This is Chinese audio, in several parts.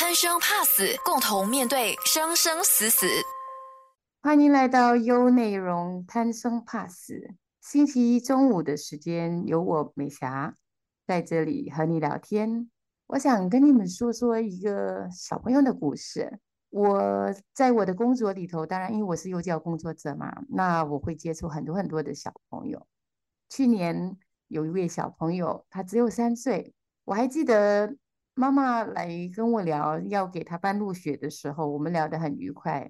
贪生怕死，共同面对生生死死。欢迎来到优内容贪生怕死。星期一中午的时间，有我美霞在这里和你聊天。我想跟你们说说一个小朋友的故事。我在我的工作里头，当然因为我是幼教工作者嘛，那我会接触很多很多的小朋友。去年有一位小朋友，他只有三岁，我还记得。妈妈来跟我聊，要给他办入学的时候，我们聊得很愉快，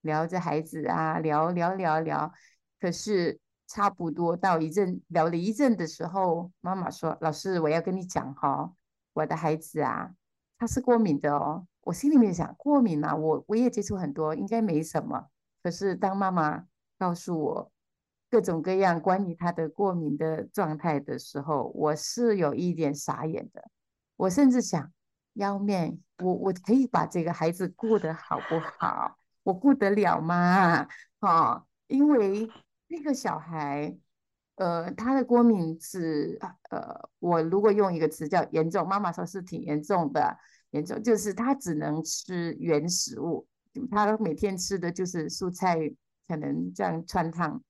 聊着孩子啊，聊聊聊聊。可是差不多到一阵聊了一阵的时候，妈妈说：“老师，我要跟你讲哈，我的孩子啊，他是过敏的哦。”我心里面想，过敏嘛，我我也接触很多，应该没什么。可是当妈妈告诉我各种各样关于他的过敏的状态的时候，我是有一点傻眼的。我甚至想，要命，我我可以把这个孩子顾得好不好？我顾得了吗？哈，因为那个小孩，呃，他的过敏是，呃，我如果用一个词叫严重，妈妈说是挺严重的，严重就是他只能吃原食物，他每天吃的就是蔬菜，可能这样穿烫，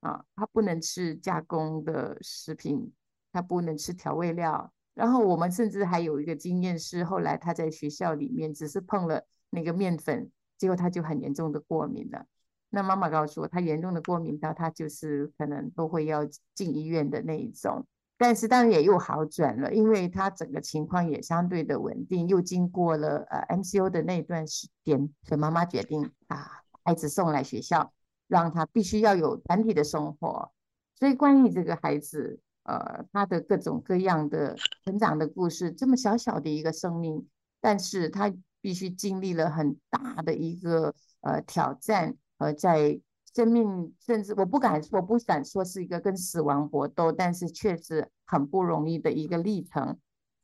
啊，他不能吃加工的食品，他不能吃调味料。然后我们甚至还有一个经验是，后来他在学校里面只是碰了那个面粉，结果他就很严重的过敏了。那妈妈告诉我，他严重的过敏到他就是可能都会要进医院的那一种。但是当然也又好转了，因为他整个情况也相对的稳定，又经过了呃 MCO 的那段时间，所以妈妈决定把孩子送来学校，让他必须要有团体的生活。所以关于这个孩子。呃，他的各种各样的成长的故事，这么小小的一个生命，但是他必须经历了很大的一个呃挑战，呃，在生命甚至我不敢我不敢说是一个跟死亡搏斗，但是确实很不容易的一个历程。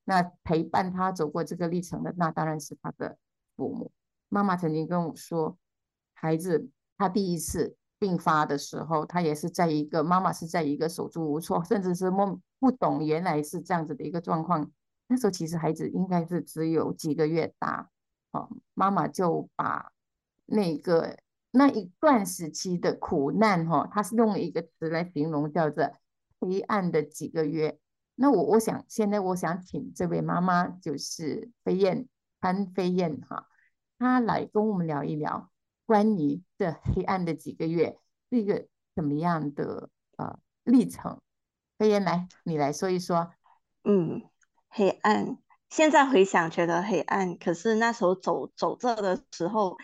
那陪伴他走过这个历程的，那当然是他的父母。妈妈曾经跟我说，孩子他第一次。病发的时候，他也是在一个妈妈是在一个手足无措，甚至是梦不懂原来是这样子的一个状况。那时候其实孩子应该是只有几个月大，哦，妈妈就把那个那一段时期的苦难，哈，他是用了一个词来形容，叫做黑暗的几个月。那我我想现在我想请这位妈妈，就是飞燕潘飞燕哈，她来跟我们聊一聊。关于这黑暗的几个月是一个怎么样的呃历程？飞燕来，你来说一说。嗯，黑暗，现在回想觉得黑暗，可是那时候走走这的时候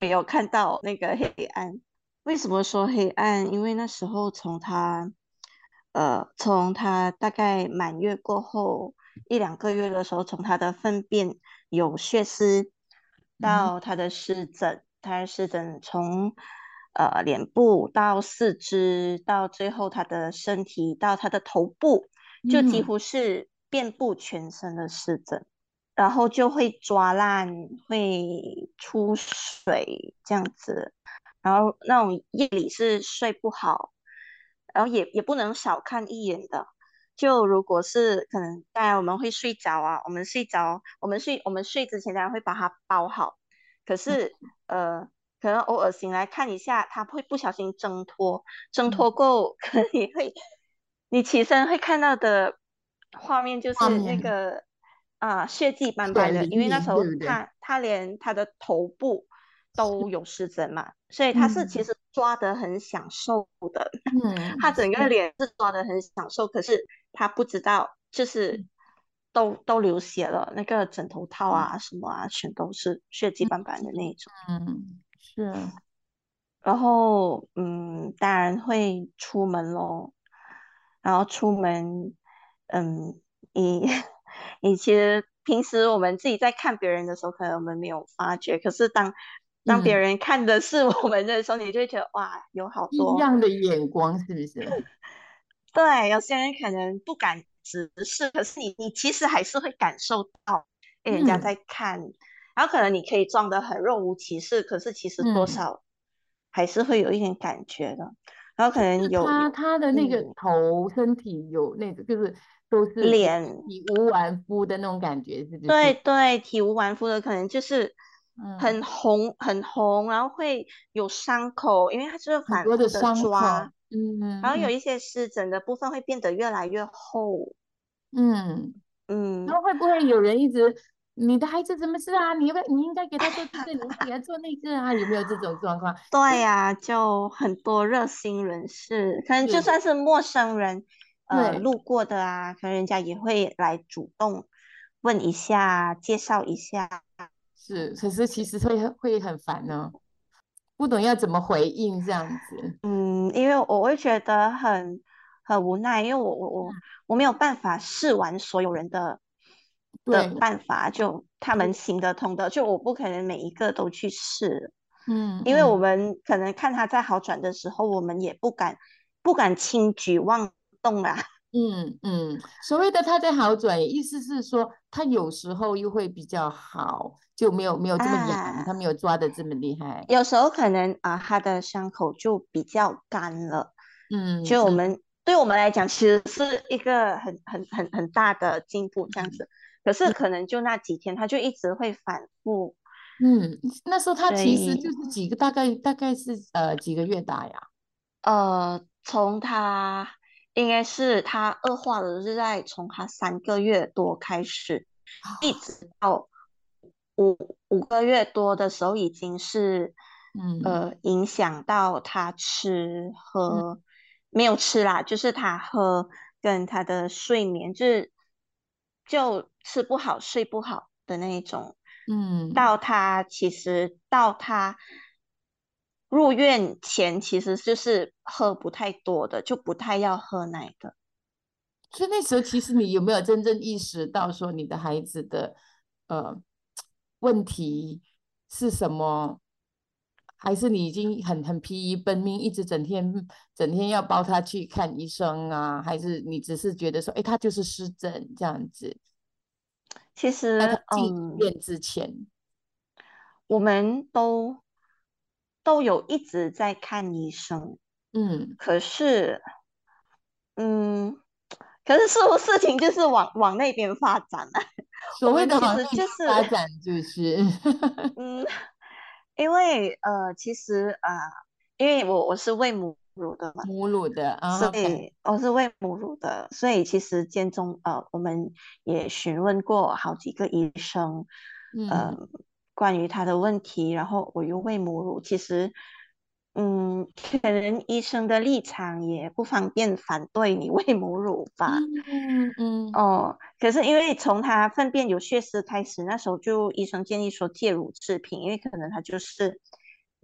没有看到那个黑暗。为什么说黑暗？因为那时候从他呃从他大概满月过后一两个月的时候，从他的粪便有血丝到他的湿疹。他是等从呃脸部到四肢，到最后他的身体到他的头部，就几乎是遍布全身的湿疹，然后就会抓烂，会出水这样子，然后那种夜里是睡不好，然后也也不能少看一眼的，就如果是可能，当然我们会睡着啊，我们睡着，我们睡我们睡之前当然会把它包好。可是，呃，可能偶尔醒来看一下，他会不小心挣脱，挣脱够，可能你会，你起身会看到的画面就是那个啊血迹斑斑的，因为那时候他他连他的头部都有湿疹嘛，所以他是其实抓得很享受的，嗯，他整个脸是抓得很享受，可是他不知道就是。都都流血了，那个枕头套啊什么啊，全都是血迹斑斑的那种。嗯，是。然后，嗯，当然会出门咯。然后出门，嗯，你你 其实平时我们自己在看别人的时候，可能我们没有发觉。可是当当别人看的是我们的时候，你就会觉得哇，有好多一样的眼光，是不是？对，有些人可能不敢。直视，可是你你其实还是会感受到，哎，人家在看，然后可能你可以装的很若无其事，可是其实多少还是会有一点感觉的。然后可能有他他的那个头身体有那个，就是都是脸。体无完肤的那种感觉，是不是？对对，体无完肤的可能就是嗯，很红很红，然后会有伤口，因为它就是反复的抓，嗯嗯然后有一些是整个部分会变得越来越厚。嗯，嗯，然后会不会有人一直，你的孩子怎么是啊？你要不要，你应该给他做这个，你给他做那个啊？有没有这种状况？对呀、就很多热心人士，可能就算是陌生人，呃，对路过的啊，可能人家也会来主动问一下，介绍一下。是，可是其实会会很烦呢，不懂要怎么回应这样子。嗯，因为我会觉得很很无奈，因为我我我我没有办法试完所有人的的对。办法，就他们行得通的，就我不可能每一个都去试，嗯，因为我嗯。们可能看他在好转的时候，我们也不敢不敢轻举妄动啊。嗯嗯，所谓的他在好转，意思是说他有时候又会比较好，就没有没有这么痒，啊他没有抓的这么厉害。有时候可能啊，他的伤口就比较干了，嗯，嗯就我们对我们来讲，其实是一个很很很很大的进步这样子。可是可能就那几天，他就一直会反复。嗯，那时候他其实就是几个大概大概是呃几个月大呀。呃，从他应该是他恶化的是在从他三个月多开始，一直到五五个月多的时候，已经是嗯呃影响到他吃喝没有吃啦，就是他喝跟他的睡眠，就是就吃不好睡不好的那一种。嗯到他其实到他入院前，其实就是喝不太多的，就不太要喝奶的。所以那时候其实你有没有真正意识到说你的孩子的呃问题是什么？还是你已经很很疲于奔命，一直整天整天要抱他去看医生啊？还是你只是觉得说，哎，他就是湿疹这样子？其实，进院之前，我们都都有一直在看医生，嗯，可是，嗯，可是似乎事情就是往往那边发展了。所谓的就是发展就是，嗯，因为呃，其实啊、因为我我是喂母乳的嘛，母乳的啊所以我是喂母乳的，所以其实间中呃，我们也询问过好几个医生，呃，嗯关于他的问题，然后我又喂母乳，其实，嗯，可能医生的立场也不方便反对你喂母乳吧，嗯嗯。哦，可是因为从他粪便有血丝开始，那时候就医生建议说戒乳制品，因为可能他就是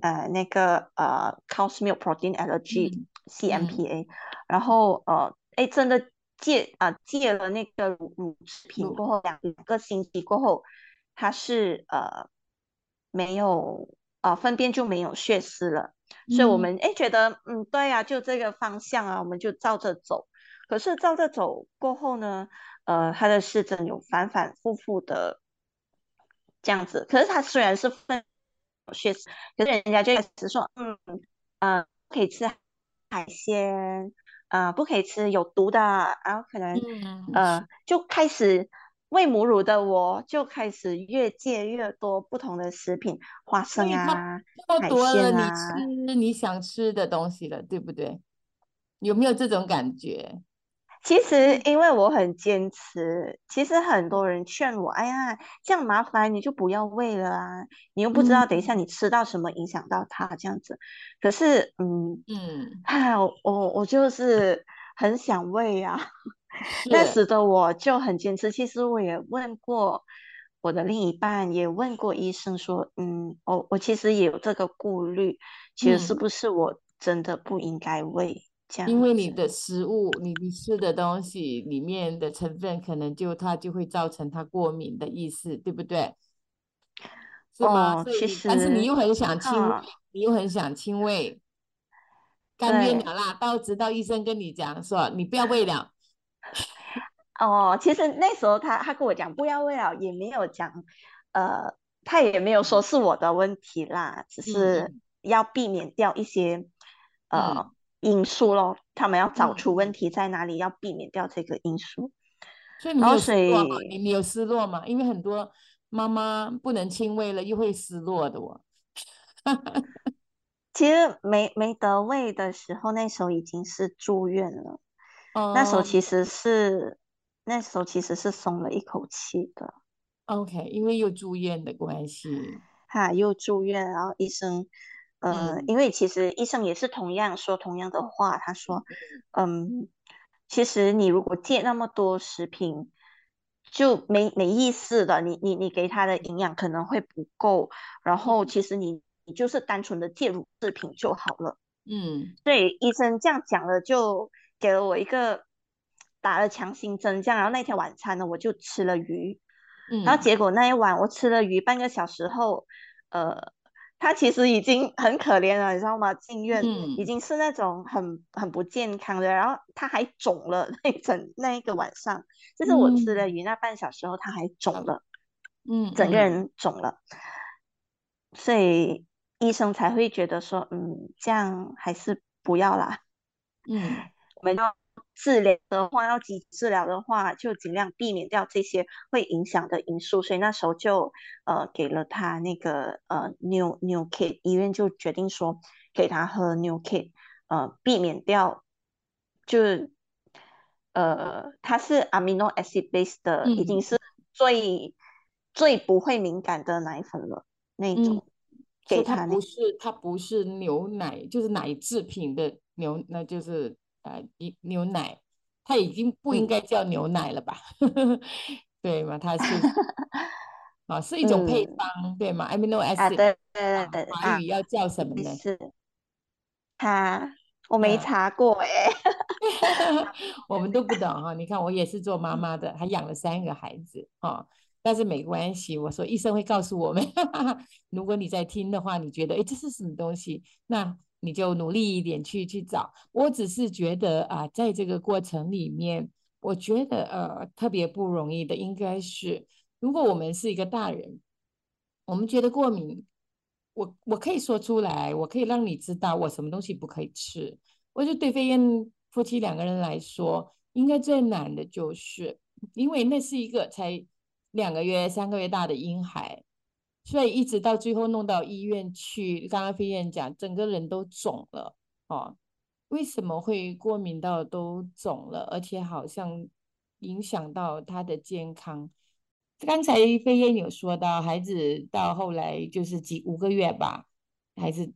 呃那个呃 cow's milk protein allergy 嗯 CMPA，、然后呃哎真的戒啊、戒了那个乳乳制品过后两两个星期过后，他是呃没有呃粪便就没有血丝了，所以我嗯们哎觉得嗯对呀、就这个方向啊，我们就照着走。可是照着走过后呢，呃，他的湿疹有反反复复的这样子。可是他虽然是粪有血丝，可是人家就开始说，嗯，呃，不可以吃海鲜，呃，不可以吃有毒的，然后可能嗯，呃就开始喂母乳的我就开始越戒越多不同的食品，花生啊、太海多了你。吃你想吃的东西了，对不对？有没有这种感觉？其实因为我很坚持，其实很多人劝我，哎呀，这样麻烦你就不要喂了啊，你又不知道等一下嗯你吃到什么影响到他这样子。可是，嗯，嗯，哎，我我我就是很想喂啊，那是，时的我就很坚持。其实我也问过我的另一半，也问过医生说，嗯，我我其实也有这个顾虑，其实是嗯，不是我真的不应该喂这样因为你？的食物，你你吃的东西里面的成分，可能就它就会造成它过敏的意思，对不对？是吗？哦，其所以你，但是你，又很想亲喂，嗯，你又很想亲喂，甘愿对，了啦，到直到医生跟你讲说你不要喂了，哦，其实那时候他他跟我讲不要喂了，也没有讲，呃，他也没有说嗯是我的问题啦，只嗯是嗯要避免掉一些嗯呃因素咯，他们要找嗯出问嗯题在哪里，要避免掉这个因素。所以你有失落吗？你你有失落吗？因为很多妈妈不能亲喂了，又会失落的哦。其实没没得喂的时候，那时候已经是住院了。那时候哦其实是那时候其实是松了一口气的。，OK，因为又住院的关系，哈，又住院，然后医生，呃，嗯因为其实医生也是同样说同样的话，他说，嗯，其实你如果戒那么多食品，就没没意思的，你你你给他的营养可能会不够，然后其实你你就是单纯的戒乳制品就好了。嗯对，医生这样讲了，就给了我一个打了强心针，这样，然后那天晚餐呢，我就吃了鱼。然后嗯结果那一晚我吃了鱼，半个小时后，呃，他其实已经很可怜了，你知道吗？进院已嗯经是那种很很不健康的，然后他还肿了，那一整那一个晚上，就是我吃了嗯。鱼那半小时后，他还肿了，嗯整个嗯人肿了，所以医生才会觉得说，嗯，这样还是不要啦。嗯我们要治疗的话，要积极治疗的话，就尽量避免掉这些会影响的因素。所以那时候就呃给了他那个呃 new new Kid，医院就决定说给他喝 new Kid，呃避免掉就是呃它是 amino acid base 的，已经嗯是最最不会敏感的奶粉了那嗯，种，给他那不是它不是牛奶，就是奶制品的牛，那就是呃一牛奶，它已经不应嗯该叫牛奶了吧？对吗？它是啊 是一种配嗯方，对吗？amino 啊 acid 对对啊，对对啊华语要叫什么呢？是它我没嗯查过哎、我们都不懂哈。你看，我也是做妈妈的，还养了三个孩子哈。但是没关系，我说医生会告诉我们。如果你在听的话，你觉得诶这是什么东西？那你就努力一点去去找。我只是觉得啊，在这个过程里面，我觉得呃特别不容易的应该是，如果我们是一个大人，我们觉得过敏，我我可以说出来，我可以让你知道我什么东西不可以吃。我觉得对飞燕夫妻两个人来说，应该最难的就是，因为那是一个才两个月、三个月大的婴孩，所以一直到最后弄到医院去，刚刚飞燕讲，整个人都肿了哦。为什么会过敏到都肿了，而且好像影响到他的健康？刚才飞燕有说到，孩子到后来就是几五个月吧，还是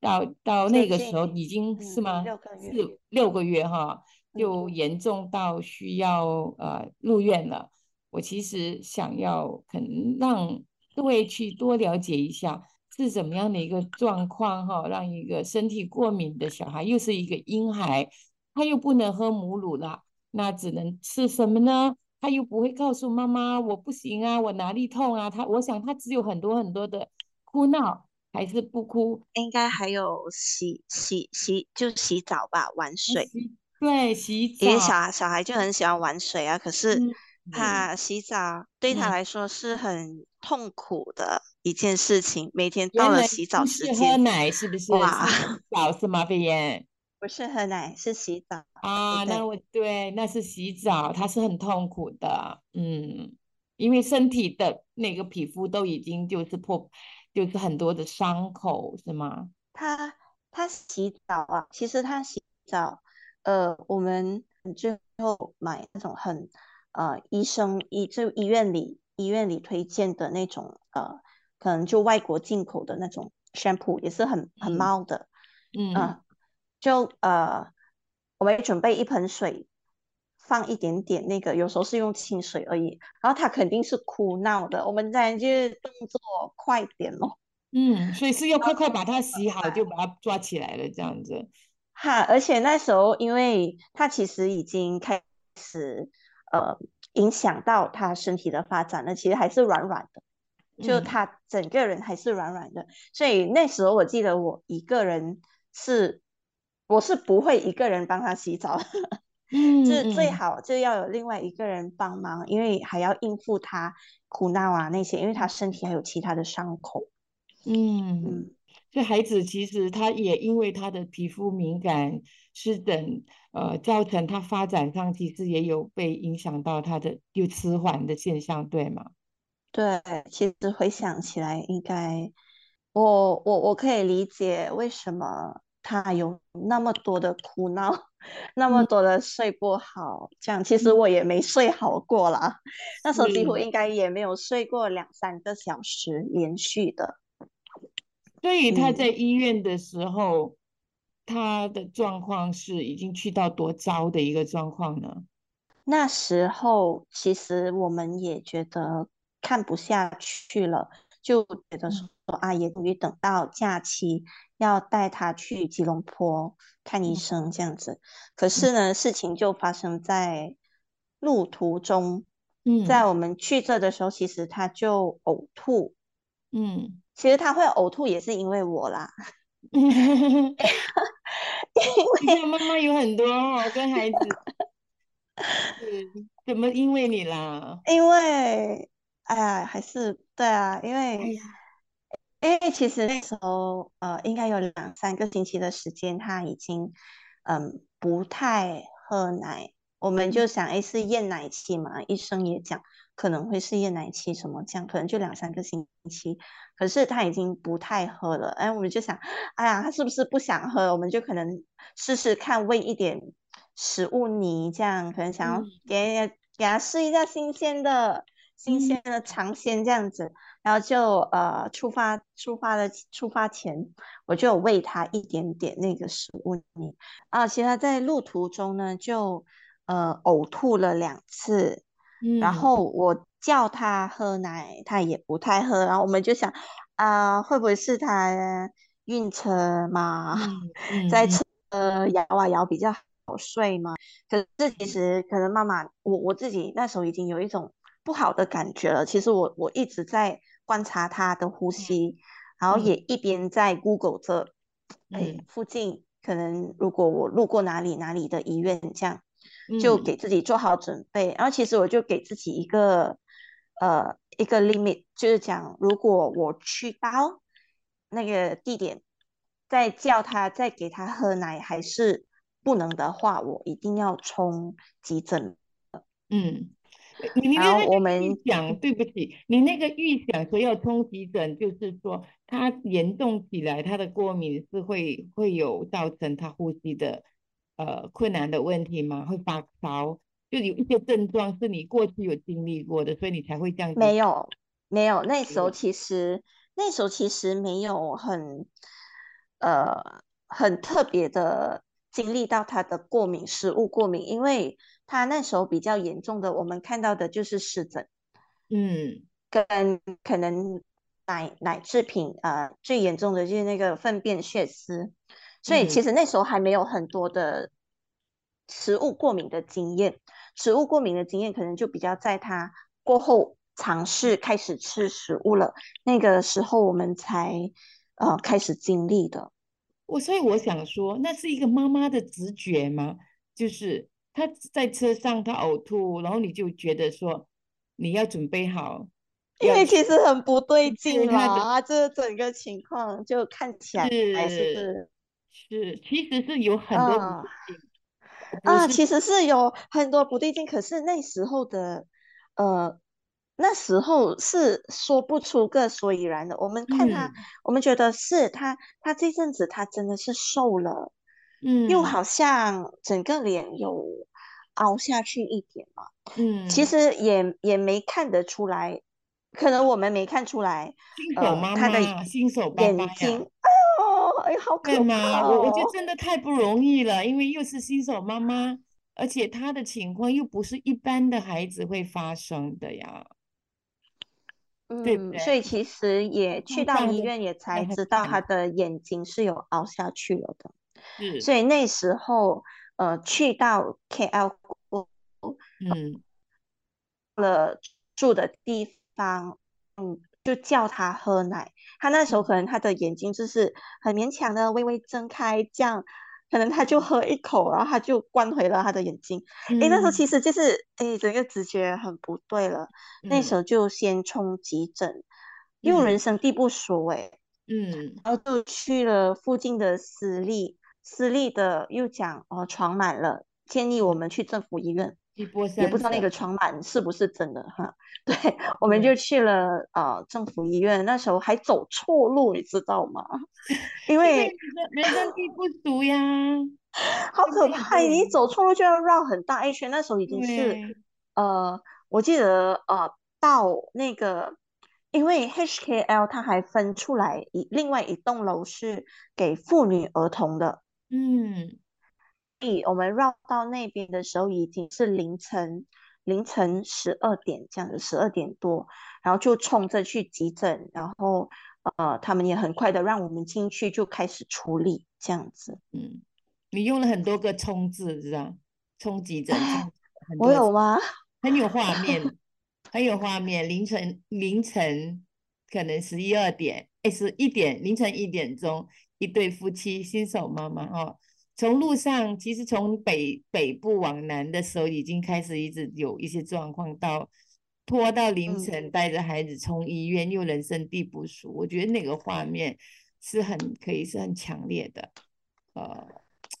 到到那接个时候已经是嗯吗？六个月四六个月哈，嗯就严重到需要呃入院了。我其实想要可能让各位去多了解一下是怎么样的一个状况哈，让一个身体过敏的小孩，又是一个婴孩，他又不能喝母乳了，那只能吃什么呢？他又不会告诉妈妈我不行啊，我哪里痛啊？他我想他只有很多很多的哭闹，还是不哭？应该还有洗洗洗，就洗澡吧，玩水。洗对洗因为澡，小孩小孩就很喜欢玩水啊，可是嗯他洗澡对他嗯来说是很痛苦的一件事情，每天到了洗澡不是喝，奶，是不是？哇澡是吗？飞燕不是喝奶，是洗澡。啊，那我对，那是洗澡，他是很痛苦的，嗯，因为身体的那个皮肤都已经就是破，就是很多的伤口，是吗？他他洗澡啊，其实他洗澡，呃，我们最后买那种很呃医生医就医院里医院里推荐的那种呃，可能就外国进口的那种 shampoo 也是很很嗯猫的，嗯嗯，就呃，我们准备一盆水，放一点点那个，有时候是用清水而已，然后他肯定是哭闹的，我们当然就是动作快点咯。嗯，所以是要快快把它洗好，就把它抓起来了，这样子。哈，而且那时候，因为它其实已经开始呃影响到他身体的发展了，其实还是软软的，就嗯他整个人还是软软的。所以那时候我记得我一个人是，我是不会一个人帮他洗澡的，嗯就是最嗯好就要有另外一个人帮忙，因为还要应付他哭闹啊那些，因为他身体还有其他的伤口。嗯，嗯，这孩子其实他也因为他的皮肤敏感，湿疹，呃，造成他发展上其实也有被影响到他的有迟缓的现象，对吗？对，其实回想起来，应该我我我可以理解为什么他有那么多的哭闹，那么多的睡不好。这样，其实我也没睡好过啦，那时候几乎应该也没有睡过两三个小时连续的。所以他在医院的时候，他的状况是已经去到多糟的一个状况呢？那时候其实我们也觉得。看不下去了，就觉得说啊，也终于等到假期要带他去吉隆坡看医生这样子。可是呢，事情就发生在路途中。嗯，在我们去这的时候，其实他就呕吐。嗯，其实他会呕吐也是因为我啦。因为妈妈有很多跟孩子，是怎么因为你啦？因为。哎呀，还是对啊，因为因为其实那时候呃，应该有两三个星期的时间，他已经嗯不太喝奶，我们就想哎是厌奶期嘛，医生也讲可能会是厌奶期什么这样，可能就两三个星期，可是他已经不太喝了，哎，我们就想哎呀，他是不是不想喝？我们就可能试试看喂一点食物泥，这样可能想要给给他试一下新鲜的。新鲜的尝鲜这样子，然后就呃出发出发的出发前，我就喂他一点点那个食物泥啊。其实他在路途中呢，就呃呕吐了两次，然后我叫他喝奶，他也不太喝。然后我们就想啊，会不会是他晕车嘛，在车摇啊摇比较好睡嘛？可是其实可能妈妈我我自己那时候已经有一种。不好的感觉了。其实我我一直在观察他的呼吸，然后也一边在 Google 这，哎，附近可能如果我路过哪里哪里的医院，这样就给自己做好准备。然后其实我就给自己一个呃一个 limit，就是讲如果我去到那个地点，再叫他再给他喝奶还是不能的话，我一定要冲急诊。嗯。你你那个预想，对不起，你那个预想说要冲急诊，就是说他严重起来，他的过敏是会会有造成他呼吸的呃困难的问题吗？会发烧，就有一些症状是你过去有经历过的，所以你才会这样。没有，没有，那时候其实那时候其实没有很呃很特别的经历到他的过敏食物过敏，因为。他那时候比较严重的，我们看到的就是湿疹，嗯，跟可能奶奶制品，呃，最严重的就是那个粪便血丝，所以其实那时候还没有很多的食物过敏的经验，食物过敏的经验可能就比较在他过后尝试开始吃食物了，那个时候我们才呃开始经历的。我所以我想说，那是一个妈妈的直觉吗？就是。他在车上，他呕吐，然后你就觉得说你要准备好，因为其实很不对劲啊，这整个情况就看起来是是，其实是有很多啊，其实是有很多不对劲，可是那时候的呃，那时候是说不出个所以然的。我们看他，我们觉得是他，他这阵子他真的是瘦了。嗯，又好像整个脸有凹下去一点嘛。嗯，其实也也没看得出来，可能我们没看出来。新手妈妈，新手爸爸呀。哎呦，哎，好可怕！我我觉得真的太不容易了，因为又是新手妈妈，而且她的情况又不是一般的孩子会发生的呀。嗯，所以其实也去到医院也才知道他的眼睛是有凹下去了的。所以那时候，呃，去到 KL，嗯，了住的地方，嗯，就叫他喝奶。他那时候可能他的眼睛就是很勉强的微微睁开，这样，可能他就喝一口，然后他就关回了他的眼睛。哎，那时候其实就是，哎，整个直觉很不对了。那时候就先冲急诊，因为人生地不熟，哎，嗯，然后就去了附近的私立。私立的又讲哦床满了，建议我们去政府医院。也不知道那个床板是不是真的哈，对，我们就去了呃政府医院，那时候还走错路，你知道吗？因为人生地不熟呀，好可怕！你走错路就要绕很大一圈。那时候已经是呃，我记得呃到那个，因为 HKL 它还分出来一另外一栋楼是给妇女儿童的，嗯。我们绕到那边的时候已经是凌晨，凌晨十二点这样子，十二点多，然后就冲着去急诊，然后呃，他们也很快的让我们进去就开始处理这样子。嗯，你用了很多个冲字，知道？冲急诊，我有吗？很有画面，很有画面。凌晨凌晨可能十一二点，哎，十一点，凌晨一点钟，一对夫妻新手妈妈哦。从路上，其实从北北部往南的时候，已经开始一直有一些状况，到拖到凌晨，带着孩子冲医院，又人生地不熟，我觉得那个画面是很可以是很强烈的，呃，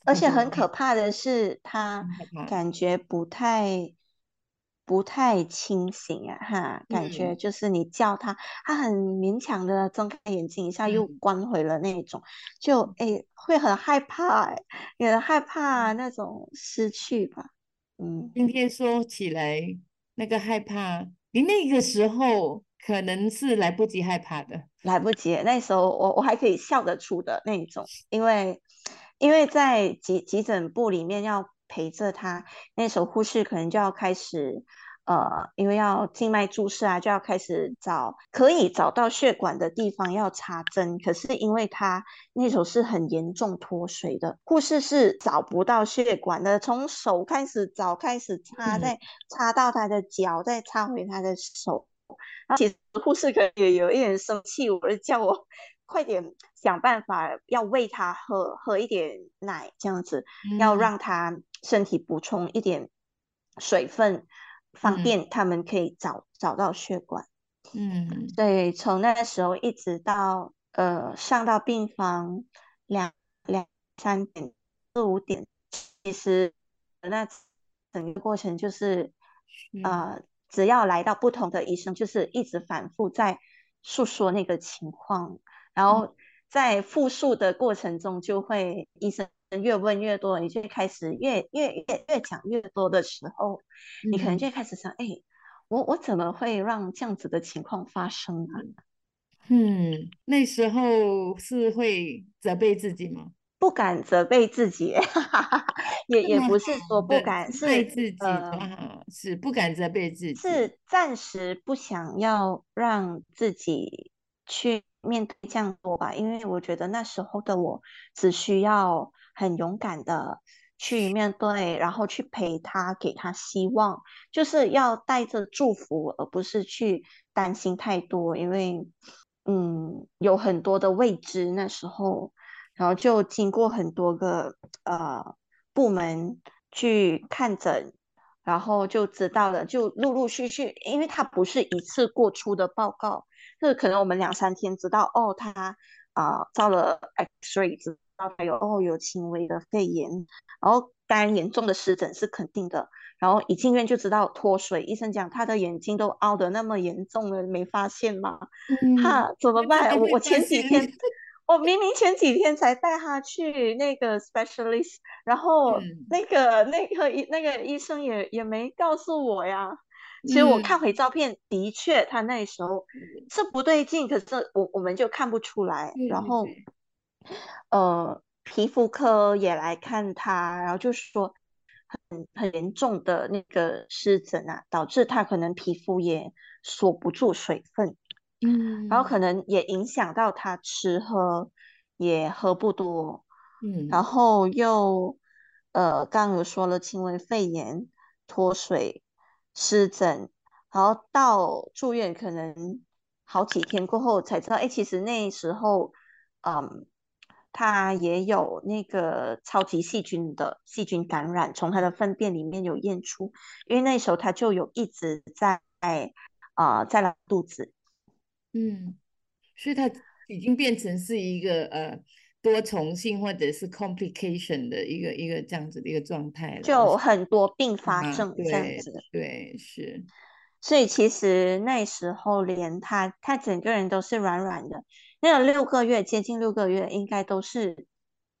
而且很可怕的是，他感觉不太。不太清醒啊，哈，感觉就是你叫他，他很勉强的睁开眼睛，一下又关回了那种，就哎会很害怕，哎，也害怕那种失去吧。嗯，今天说起来那个害怕，你那个时候可能是来不及害怕的，来不及。那时候我我还可以笑得出的那种，因为因为在急急诊部里面要。陪着他，那时候护士可能就要开始，呃，因为要静脉注射啊，就要开始找可以找到血管的地方要插针。可是因为他那时候是很严重脱水的，护士是找不到血管的，从手开始找，开始插，再插到他的脚，再插回他的手。然后其实护士可能也有一点生气，我就叫我。快点想办法，要喂他喝喝一点奶，这样子要让他身体补充一点水分，方便他们可以找找到血管。嗯，对，从那时候一直到呃上到病房两两三点四五点，其实那整个过程就是呃只要来到不同的医生，就是一直反复在诉说那个情况。然后在复述的过程中，就会医生越问越多，你就开始越越越越讲越多的时候，你可能就开始想：哎，我我怎么会让这样子的情况发生呢？嗯，那时候是会责备自己吗？不敢责备自己，也也不是说不敢，是自己是不敢责备自己，是暂时不想要让自己去。面对这样多吧，因为我觉得那时候的我只需要很勇敢的去面对，然后去陪他，给他希望，就是要带着祝福，而不是去担心太多。因为，嗯，有很多的未知那时候，然后就经过很多个呃部门去看诊，然后就知道了，就陆陆续续，因为他不是一次过出的报告。就是可能我们两三天知道哦，他啊照了 X-ray 知道他有哦有轻微的肺炎，然后当然严重的湿疹是肯定的，然后一进院就知道脱水，医生讲他的眼睛都凹的那么严重了，没发现吗？哈怎么办？我我前几天 我明明前几天才带他去那个 specialist，然后那个那个医那个医生也也没告诉我呀。其实我看回照片，的确他那时候是不对劲，可是我我们就看不出来。然后，呃，皮肤科也来看他，然后就说很很严重的那个湿疹啊，导致他可能皮肤也锁不住水分，嗯，然后可能也影响到他吃喝也喝不多，嗯，然后又呃，刚刚有说了轻微肺炎脱水。湿疹，然后到住院可能好几天过后才知道，哎，其实那时候，嗯，他也有那个超级细菌的细菌感染，从他的粪便里面有验出，因为那时候他就有一直在啊在拉肚子，嗯，所以他已经变成是一个呃多重性或者是 complication 的一个一个这样子的一个状态了。就很多并发啊症这样对子。对是，所以其实那时候连他他整个人都是软软的，那个六个月接近六个月应该都是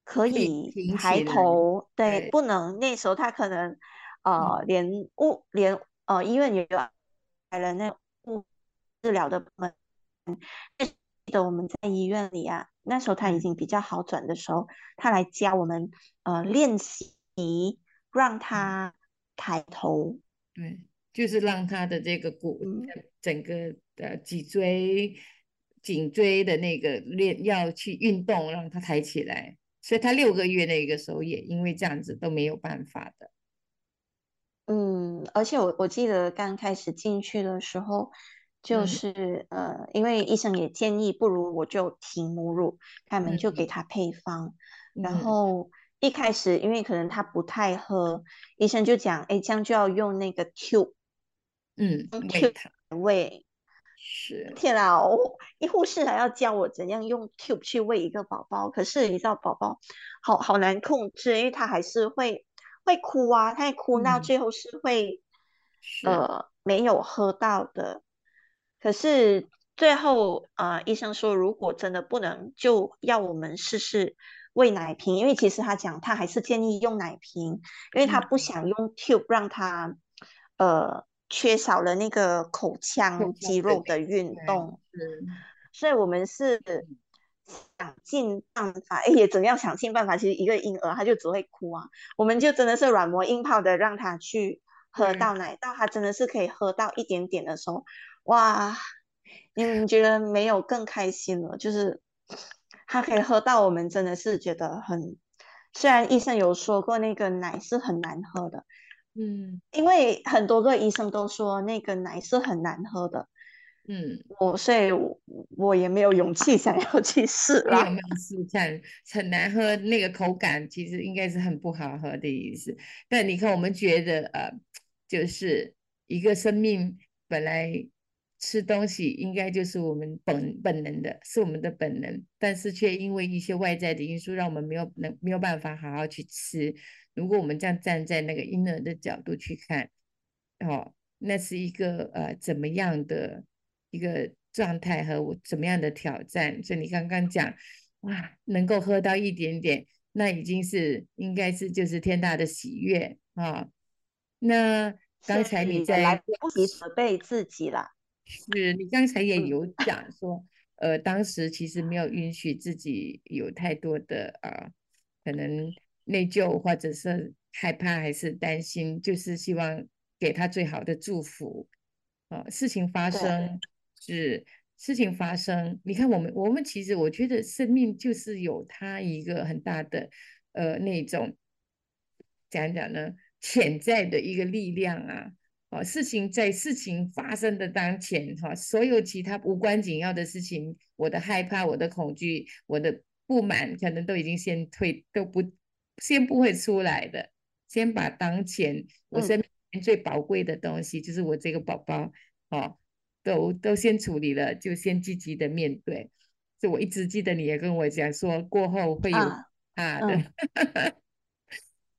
可以抬头，对，对不能那时候他可能嗯呃连物连呃医院也有来了那物治疗的门，记得我们在医院里啊，那时候他已嗯经比较好转的时候，他来教我们呃练习让嗯他抬头，对，就是让他的这个骨嗯整个的脊椎、颈椎的那个练要去运动，让他抬起来。所以他六个月那个时候也因为这样子都没有办法的。嗯，而且我我记得刚开始进去的时候，就嗯是呃，因为医生也建议，不如我就停母乳，他们就嗯给他配方。然嗯后一开始因为可能他不太喝，医生就讲，哎，这样就要用那个 tube 嗯，用喂 tube 他喂。是天啊，我一护士还要教我怎样用 tube 去喂一个宝宝，可是你知道宝宝好好难控制，因为他还是会会哭啊，他哭到嗯最后是会、是呃没有喝到的。可是最后呃医生说，如果真的不能，就要我们试试喂奶瓶，因为其实他讲他还是建议用奶瓶，因为他不嗯想用 tube 让他呃缺少了那个口腔肌肉的运动。嗯所以我们是想尽办法，哎，也怎样想尽办法。其实一个婴儿他就只会哭啊，我们就真的是软磨硬泡的让他去喝到奶，到他真的是可以喝到一点点的时候，哇，你们觉得没有更开心了？就是他可以喝到，我们真的是觉得很。虽然医生有说过那个奶是很难喝的，嗯因为很多个医生都说那个奶是很难喝的，嗯，我所以我，我也没有勇气 想要去试啦。你有没有试看？很难喝，那个口感其实应该是很不好喝的意思。但你看，我们觉得呃，就是一个生命本来吃东西应该就是我们本本能的，是我们的本能，但是却因为一些外在的因素，让我们没有能没有办法好好去吃。如果我们这样站在那个婴儿的角度去看，哦，那是一个呃怎么样的一个状态和我怎么样的挑战？所以你刚刚讲，哇，能够喝到一点点，那已经是应该是就是天大的喜悦啊。那刚才你在不及责备自己啦。是你刚才也嗯有讲说，呃，当时其实没有允许自己有太多的呃，可能内疚或者是害怕还是担心，就是希望给他最好的祝福。呃，事情发生是事情发生，你看我们我们其实我觉得生命就是有它一个很大的呃那种讲讲呢潜在的一个力量啊。哦，事情在事情发生的当前，哈、所有其他无关紧要的事情，我的害怕、我的恐惧、我的不满，可能都已经先退，都不先不会出来的。先把当前我嗯身边最宝贵的东西，就是我这个宝宝，哦，都都先处理了，就先积极的面对。所以我一直记得你也跟我讲说，过后会有啊怕的，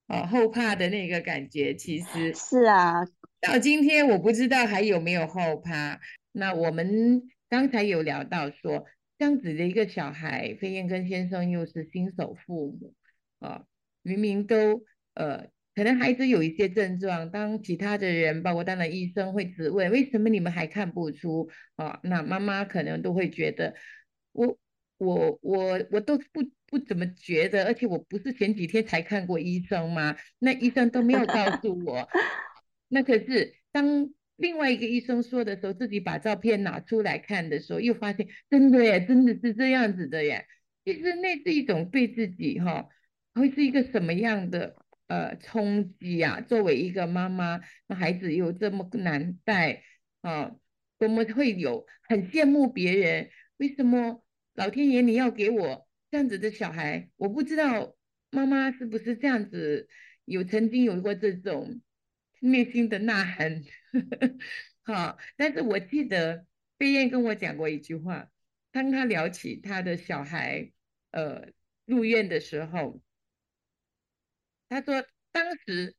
哦，后怕的那个感觉，其实是啊，到今天我不知道还有没有后趴。那我们刚才有聊到说，这样子的一个小孩，飞燕跟先生又是新手父母啊，明明都呃，可能孩子有一些症状，当其他的人，包括当然医生会质问，为什么你们还看不出啊？那妈妈可能都会觉得，我我我我都不不怎么觉得，而且我不是前几天才看过医生吗？那医生都没有告诉我。那可是当另外一个医生说的时候，自己把照片拿出来看的时候，又发现真的耶，真的是这样子的耶。其实那是一种对自己哈、会是一个什么样的呃冲击啊？作为一个妈妈，那孩子又这么难带啊，多么会有很羡慕别人，为什么老天爷你要给我这样子的小孩？我不知道妈妈是不是这样子，有曾经有过这种内心的呐喊，好，但是我记得飞燕跟我讲过一句话，当他聊起他的小孩，呃，入院的时候，他说当时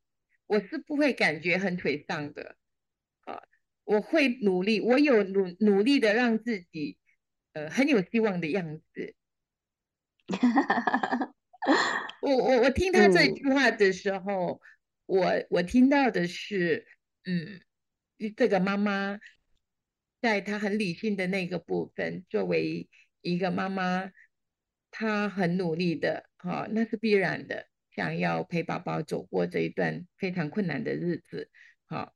我是不会感觉很沮丧的，啊，我会努力，我有努努力的让自己呃很有希望的样子。我我我听他这句话的时候，我我听到的是，嗯，这个妈妈在她很理性的那个部分，作为一个妈妈，她很努力的，哈，那是必然的，想要陪宝宝走过这一段非常困难的日子，好，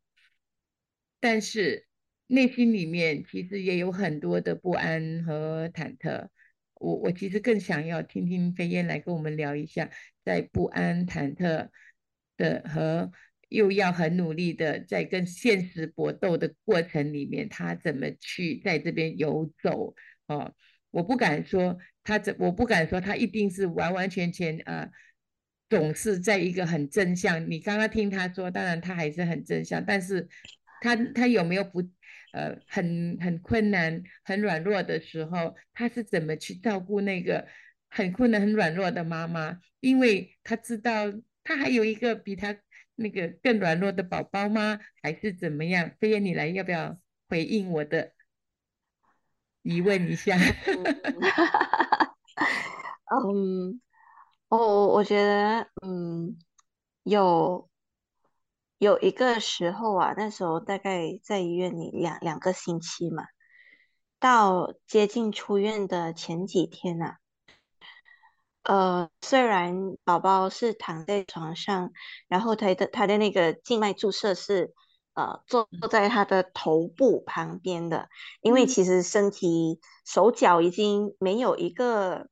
但是内心里面其实也有很多的不安和忐忑。我我其实更想要听听飞燕来跟我们聊一下，在不安、忐忑的和又要很努力的在跟现实搏斗的过程里面，他怎么去在这边游走？哦，我不敢说他怎，我不敢说他一定是完完全全啊，总是在一个很正向。你刚刚听他说，当然他还是很正向，但是他他有没有不？呃，很很困难、很软弱的时候，他是怎么去照顾那个很困难、很软弱的妈妈？因为他知道他还有一个比他那个更软弱的宝宝吗？还是怎么样？飞燕，你来要不要回应我的疑问一下？嗯，我我觉得，嗯，有。有一个时候啊，那时候大概在医院里两两个星期嘛，到接近出院的前几天啊，呃，虽然宝宝是躺在床上，然后他的他的那个静脉注射是呃坐在他的头部旁边的，因为其实身体手脚已经没有一个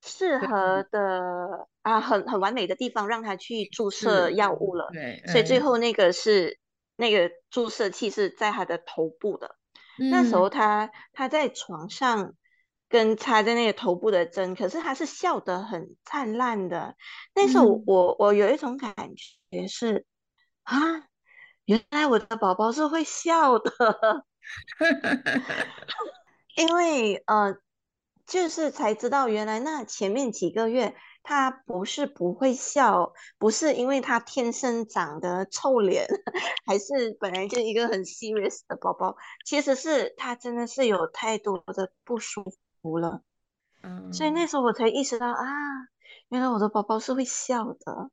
适合的。啊，很很完美的地方，让他去注射药物了。对，所以最后那个是那个注射器是在他的头部的。那时候他他在床上跟插在那个头部的针，可是他是笑得很灿烂的。那时候我我有一种感觉是啊，原来我的宝宝是会笑的，因为呃，就是才知道原来那前面几个月。他不是不会笑，不是因为他天生长得臭脸，还是本来就一个很 serious 的宝宝，其实是他真的是有太多的不舒服了。嗯，所以那时候我才意识到啊，原来我的宝宝是会笑的。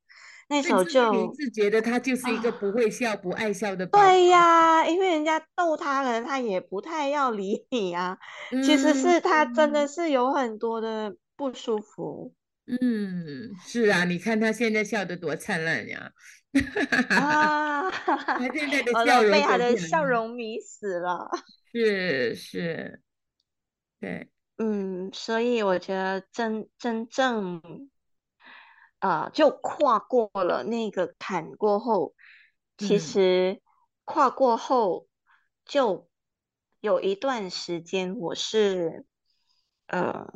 那时候就你是觉得他就是一个不会笑、不爱笑的宝宝。对呀，因为人家逗他，了他也不太要理你啊。其实是他真的是有很多的不舒服。嗯，是啊，你看他现在笑得多灿烂呀！啊，他现在的笑容被他的笑容迷死了。是是，对，嗯，所以我觉得真真正，啊，就跨过了那个坎过后，其实跨过后就有一段时间，我是，呃。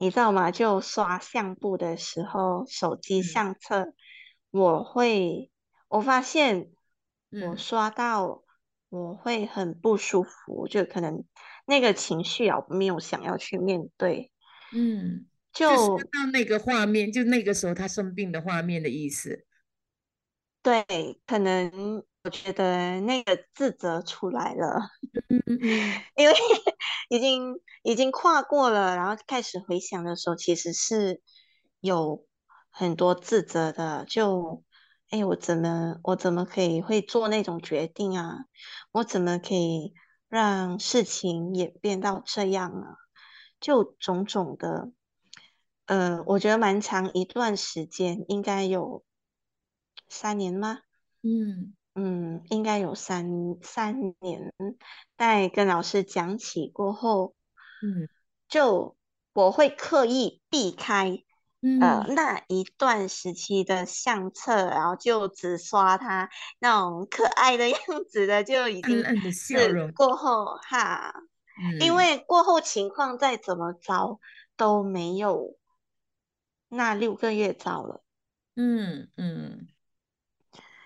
你知道吗？就刷相簿的时候，手机相册，我会，我发现我刷到我会很不舒服，就可能那个情绪啊，没有想要去面对。嗯，就到那个画面，就那个时候他生病的画面的意思。对，可能我觉得那个自责出来了，因为 已经已经跨过了，然后开始回想的时候，其实是有很多自责的。就，哎，我怎么我怎么可以会做那种决定啊？我怎么可以让事情演变到这样啊？就种种的，呃，我觉得蛮长一段时间，应该有。三年吗？嗯嗯，应该有三三年。在跟老师讲起过后，嗯，就我会刻意避开呃那一段时期的相册，然后就只刷他那种可爱的 样子的，就已经是过后哈，因为过后情况再怎么糟都没有那六个月糟了。嗯嗯。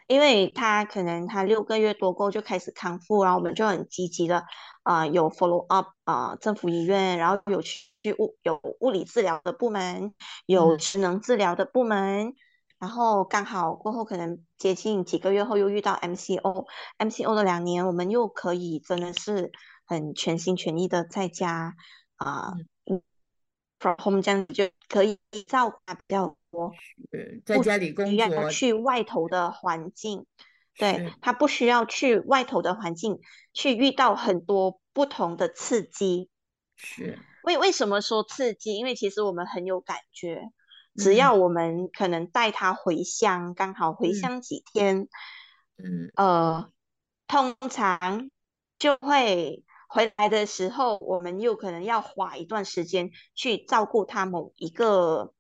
因为他可能他六个月多过就开始康复，然后我们就很积极的啊、有 follow up 啊、政府医院，然后有去物有物理治疗的部门，有嗯。职能治疗的部门，然后刚好过后可能接近几个月后又遇到 MCO，MCO 的两年，我们又可以真的是很全心全意的在家啊、嗯。from home 这样子就可以照顾他比较多。对在家里工作，去外头的环境，对，他不需要去外头的环境去遇到很多不同的刺激。是，为为什么说刺激？因为其实我们很有感觉，只嗯要我们可能带他回乡，刚好回嗯乡几天，嗯呃，通常就会回来的时候，我们又可能要花一段时间去照顾他某一个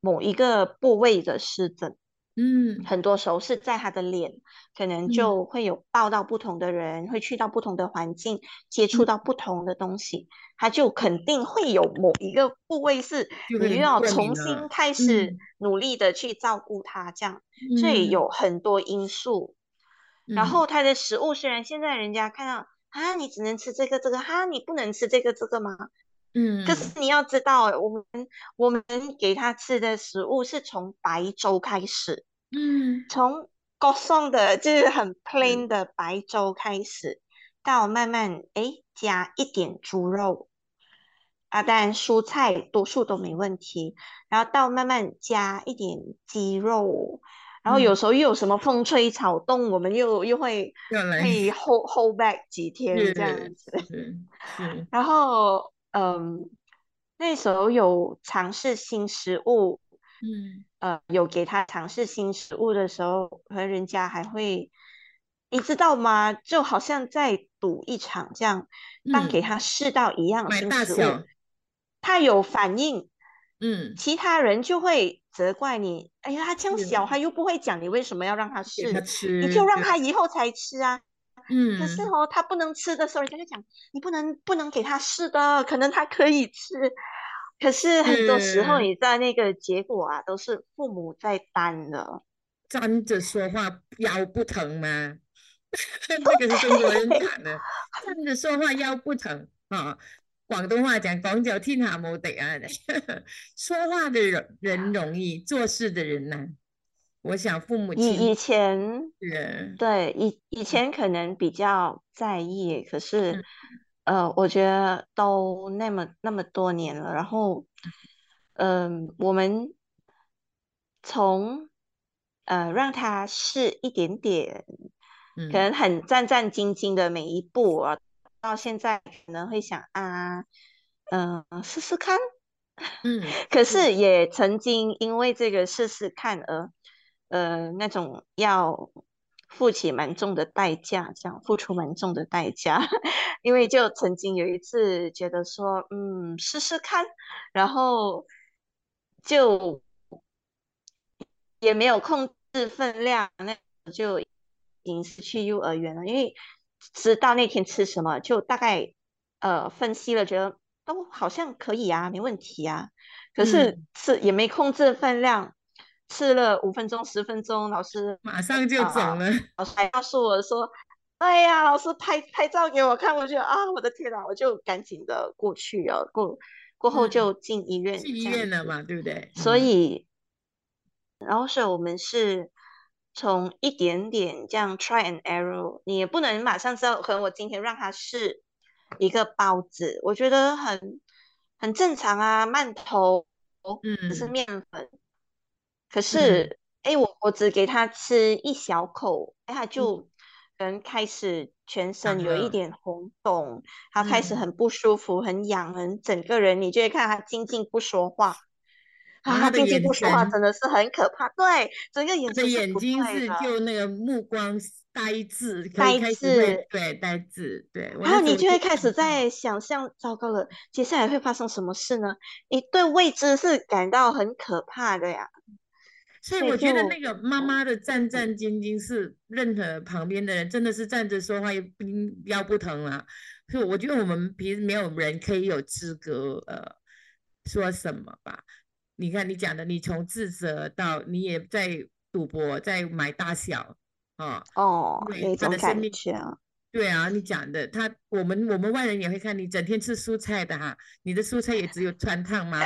某一个部位的湿疹。嗯。很多时候是在他的脸，可能嗯。就会有抱到不同的人，会去到不同的环境，接触到不同的东西，他就肯定会有某一个部位是你又要重新开始嗯。努力的去照顾他，这样，所以嗯。有很多因素。然嗯。后他的食物虽然现在人家看到啊，你只能吃这个这个，哈、你不能吃这个这个吗？嗯。可是你要知道，我们我们给他吃的食物是从白粥开始。嗯。从高送的就是很 plain 的白粥开始，到慢慢诶加一点猪肉。啊，当然蔬菜多数都没问题，然后到慢慢加一点鸡肉，然后有嗯。时候又有什么风吹草动，我们又又会要来会 hold hold back 几 天这样是子。然后，嗯，那时候有尝试新食物，嗯呃，有给他尝试新食物的时候，和人家还会，你知道吗？就好像在赌一场这样，当给嗯，他试到一样买新食物，大小，他有反应，嗯其他人就会责怪你，哎呀，他这样是小，他又不会讲，你为什么要让他试他试？你，就让他以后才吃啊。嗯可是嗯哦，他不能吃的时候，人家就讲你不能不能给他试的，可能他可以吃。可是很多时候，是你在那个结果啊，都是父母在担的。站着说话腰不疼吗？这个是中国人讲的，站着说话腰不疼啊。广东话讲广角天下无敌啊！说话的人人容易，做事的人难。我想父母以以前是对以以前可能比较在意，可是嗯呃，我觉得都那么那么多年了，然后嗯、我们从呃让他试一点点。可嗯能很战战兢兢的每一步啊，到现在可能会想啊，嗯、试试看。嗯可是也曾经因为这个试试看而，呃，那种要付起蛮重的代价，这样付出蛮重的代价。因为就曾经有一次觉得说，嗯，试试看，然后就也没有控制分量，那就已经是去幼儿园了。因为知道那天吃什么，就大概呃分析了，觉得都好像可以啊，没问题啊。可是嗯吃也没控制分量，吃了五分钟、十分钟，老师马上就啊腫了。老师还告诉我说：“哎呀，老师拍拍照给我看。”我覺得啊，我的天哪，我就赶紧的过去了，過過後嗯就进医院去醫這樣子院了嘛，对不对？所嗯以，然后所以我们是从一点点这样 try and error，你也不能马上知道。可能我今天让他试一个包子，我觉得很很正常啊，饅頭只是嗯麵粉。可是，哎，我我只给他吃一小口，哎，他就可能開始全身有一点红肿，他开始嗯很不舒服，很痒，很整个人你就会看他静静不说话。啊，他然後他的眼靜靜不说话真的是很可怕，对，整个眼睛眼睛。是就那个目光呆滞，呆以開始會滯對呆滞，对。然后你就会开始在想象，糟糕了，接下来会发生什么事呢？你对未知是感到很可怕的呀。所以我觉得那个妈妈的战战兢兢是任何旁边的人真的是站着说话也不腰不疼啊。所以我觉得我们平时没有人可以有资格呃说什么吧。你看你讲的，你从自责到你也在赌博，在买大小，啊。哦，对有一种感他的生命觉啊，对啊，你讲的，他我们我们外人也会看你整天吃蔬菜的哈，你的蔬菜也只有川烫吗？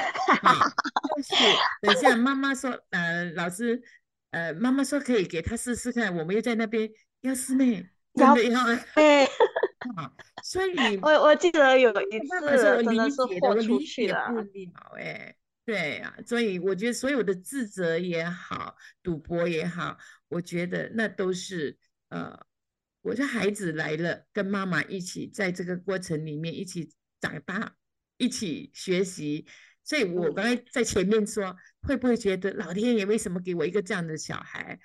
啊，就是等一下妈妈说，呃，老师，呃，妈妈说可以给他试试看，我们又在那边，要师妹真要的要 啊，对，所以我我记得有一次真的是豁出去了哎，对啊、所以我觉得所有的自责也好，赌博也好，我觉得那都是呃，我的孩子来了，跟妈妈一起在这个过程里面一起长大，一起学习。所以我嗯刚才在前面说，会不会觉得老天爷为什么给我一个这样的小孩？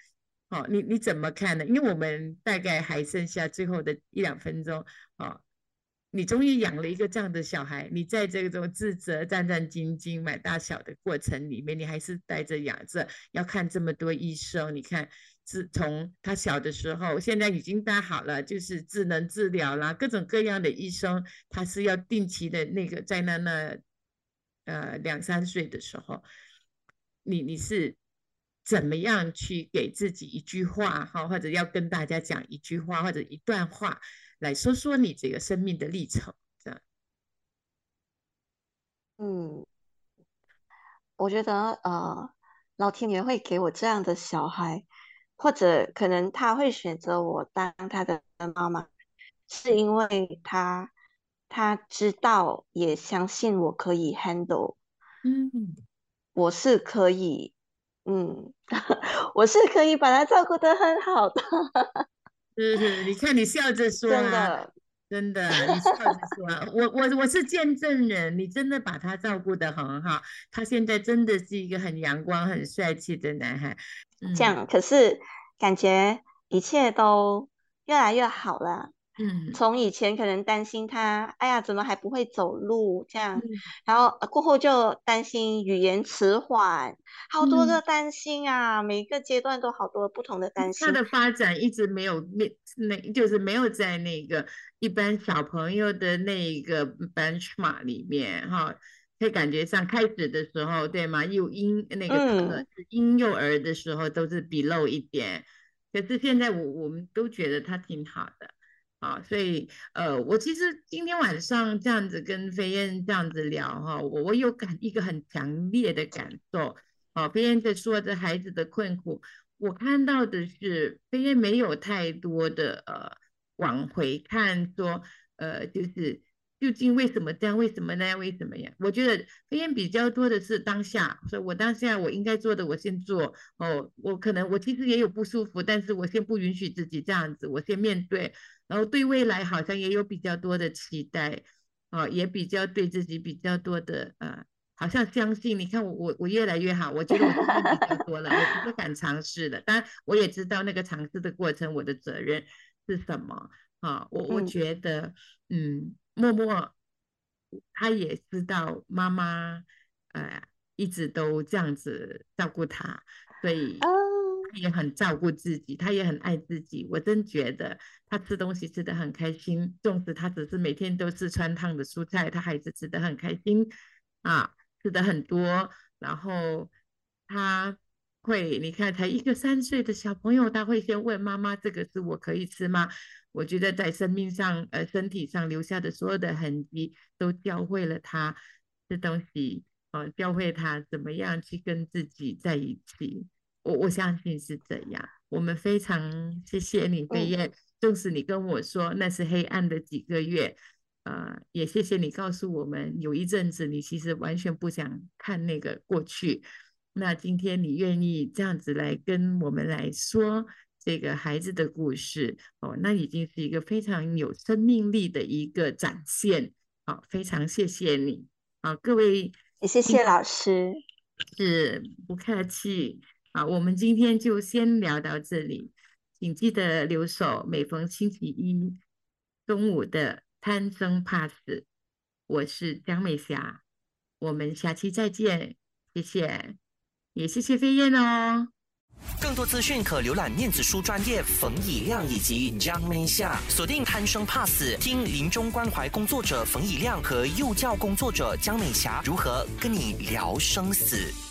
好、你你怎么看呢？因为我们大概还剩下最后的一两分钟，哦、你终于养了一个这样的小孩，你在这种自责、战战兢兢、买大小的过程里面，你还是带着养着，要看这么多医生。你看，自从他小的时候，现在已经大好了，就是智能治疗啦，各种各样的医生，他是要定期的那个在那那呃两三岁的时候，你你是怎么样去给自己一句话哈，或者要跟大家讲一句话或者一段话，来说说你这个生命的历程，这样。嗯，我觉得呃，老天爷会给我这样的小孩，或者可能他会选择我当他的妈妈，是因为他他知道也相信我可以 handle，嗯，我是可以，嗯，我是可以把他照顾得很好的，是是，你看你笑着说 真啊，的，真的，你笑着说啊，我我我是见证人，你真的把他照顾得很好，他现在真的是一个很阳光、很帅气的男孩。嗯这样，可是感觉一切都越来越好了。嗯从以前可能担心他，哎呀，怎么还不会走路这样，嗯然后呃过后就担心语言迟缓，好多嗯个担心啊，每个阶段都好多不同的担心他。的发展一直没有那那就是没有在那个一般小朋友的那个 benchmark 里面哈，可以感觉上开始的时候对吗？幼婴那个嗯婴幼儿的时候都是 below 一点，可是现在我我们都觉得他挺好的。啊，所以呃，我其实今天晚上这样子跟飞燕这样子聊哈，我我有感一个很强烈的感受。啊，飞燕在说着孩子的困苦，我看到的是飞燕没有太多的呃往回看，说呃就是究竟为什么这样，为什么那样，为什么呀？我觉得飞燕比较多的是当下，所以我当下我应该做的我先做哦，我可能我其实也有不舒服，但是我先不允许自己这样子，我先面对。然后对未来好像也有比较多的期待，啊，也比较对自己比较多的呃，好像相信。你看我我我越来越好，我觉得我经验比较多了，我不 敢尝试了。当然我也知道那个尝试的过程，我的责任是什么啊？我我嗯觉得，嗯，默默他也知道妈妈呃一直都这样子照顾他，所以。啊，他也很照顾自己，他也很爱自己。我真觉得他吃东西吃得很开心，纵使他只是每天都是穿烫的蔬菜，他还是吃得很开心啊，吃的很多。然后他会，你看，才一个三岁的小朋友，他会先问妈妈：“这个是我可以吃吗？”我觉得在生命上，呃，身体上留下的所有的痕迹，都教会了他吃东西，呃，教会他怎么样去跟自己在一起。我我相信是这样。我们非常谢谢你，飞嗯燕。纵使你跟我说那是黑暗的几个月，呃，也谢谢你告诉我们，有一阵子你其实完全不想看那个过去。那今天你愿意这样子来跟我们来说这个孩子的故事，哦，那已经是一个非常有生命力的一个展现。好，非常谢谢你。好，各位也谢谢老师。是不客气。好，我们今天就先聊到这里，请记得留守每逢星期一中午的贪生怕死。我是江美霞，我们下期再见，谢谢，也谢谢飞燕哦。更多资讯可浏览面子书专业冯以亮以及江美夏，锁定贪生怕死，听临终关怀工作者冯以亮和幼教工作者江美霞如何跟你聊生死。